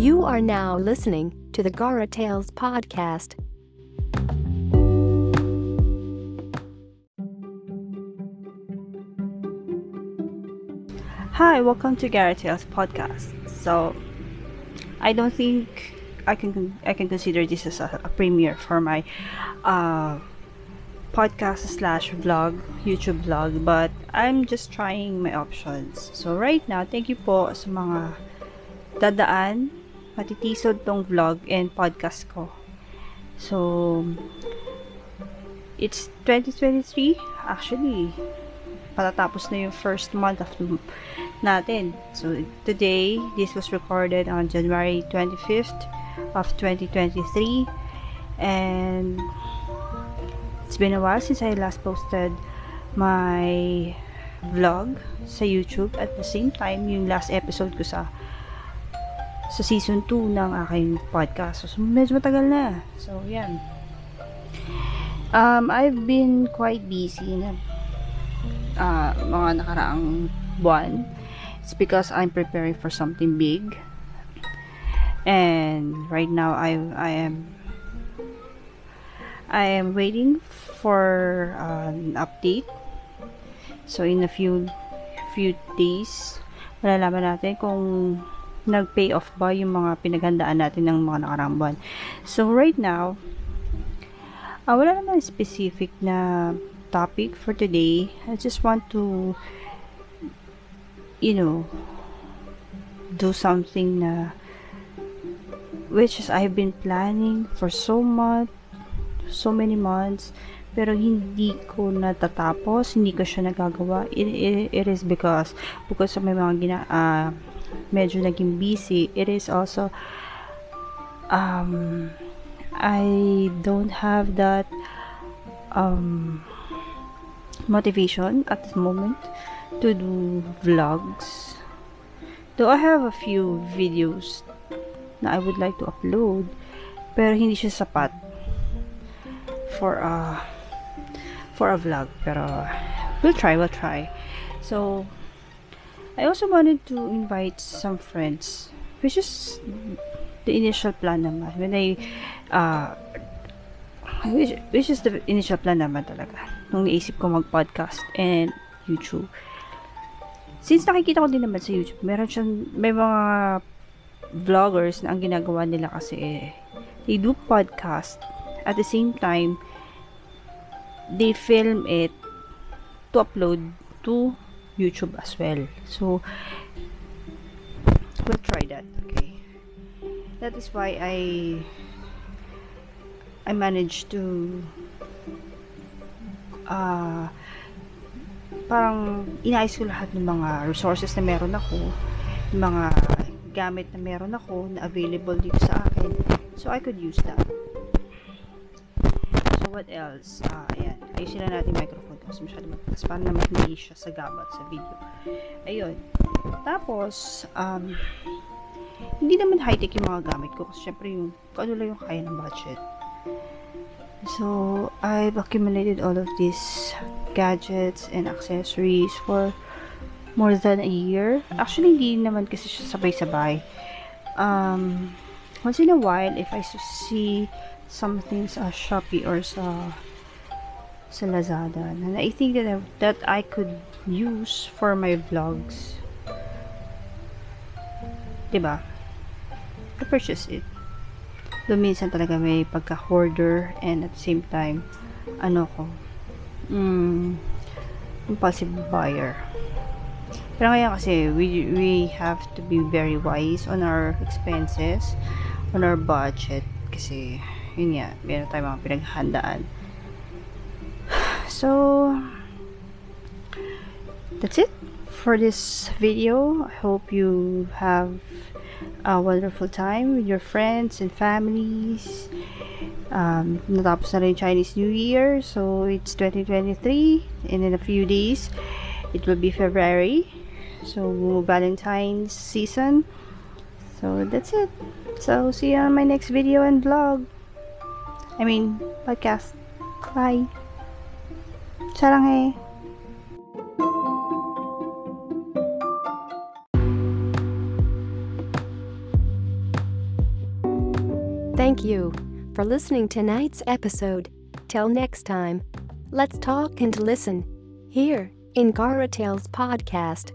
You are now listening to the Gara Tales podcast. Hi, welcome to Gara Tales podcast. So, I don't think I can I can consider this as a, a premiere for my uh, podcast slash vlog, YouTube vlog, but I'm just trying my options. So, right now, thank you po sa mga dadaan, matitisod tong vlog and podcast ko. So, it's 2023. Actually, patatapos na yung first month of the, natin. So, today, this was recorded on January 25th of 2023. And, it's been a while since I last posted my vlog sa YouTube. At the same time, yung last episode ko sa sa season 2 ng aking podcast. So, medyo matagal na. So, yan. Um, I've been quite busy na uh, mga nakaraang buwan. It's because I'm preparing for something big. And right now I I am I am waiting for uh, an update. So in a few few days malalaman natin kung nag-pay off ba yung mga pinaghandaan natin ng mga nakaraang. So right now uh, wala naman specific na topic for today. I just want to, you know, do something na which is I've been planning for so much, so many months, pero hindi ko natatapos, hindi ko siya nagagawa. It, it, it is because, because sa may mga gina, uh, medyo naging busy, it is also, um, I don't have that, um, motivation at this moment to do vlogs. Though I have a few videos na I would like to upload, pero hindi siya sapat for a for a vlog. Pero we'll try, we'll try. So I also wanted to invite some friends, which is the initial plan naman. When I uh, which, which is the initial plan naman talaga nung naisip ko mag-podcast and YouTube. Since nakikita ko din naman sa YouTube, meron siyang, may mga vloggers na ang ginagawa nila kasi eh, they do podcast at the same time they film it to upload to YouTube as well. So, we'll try that. Okay. That is why I I managed to uh, parang inayos ko lahat ng mga resources na meron ako, mga gamit na meron ako na available dito sa akin. So, I could use that. So, what else? Ah, uh, ayan. Ayusin na natin microphone kasi masyado matakas para naman hindi siya sa gabat sa video. Ayun. Tapos, um, hindi naman high-tech yung mga gamit ko kasi syempre yung, kung ano lang yung kaya ng budget. So, I've accumulated all of these gadgets and accessories for more than a year. Actually, hindi naman kasi siya sabay-sabay. Um, once in a while, if I see something sa Shopee or sa sa Lazada, and I think that that I could use for my vlogs. Diba? I purchase it doon minsan talaga may pagka-hoarder and at the same time, ano ko, mm, impulsive buyer. Pero ngayon kasi, we, we have to be very wise on our expenses, on our budget, kasi, yun nga, meron tayong mga pinaghandaan. So, that's it for this video. I hope you have a wonderful time with your friends and families. Um, natapos na rin Chinese New Year. So, it's 2023. And in a few days, it will be February. So, Valentine's season. So, that's it. So, see you on my next video and vlog. I mean, podcast. Bye. Sarang Thank you for listening tonight's episode. Till next time, let's talk and listen here in Gara Tales podcast.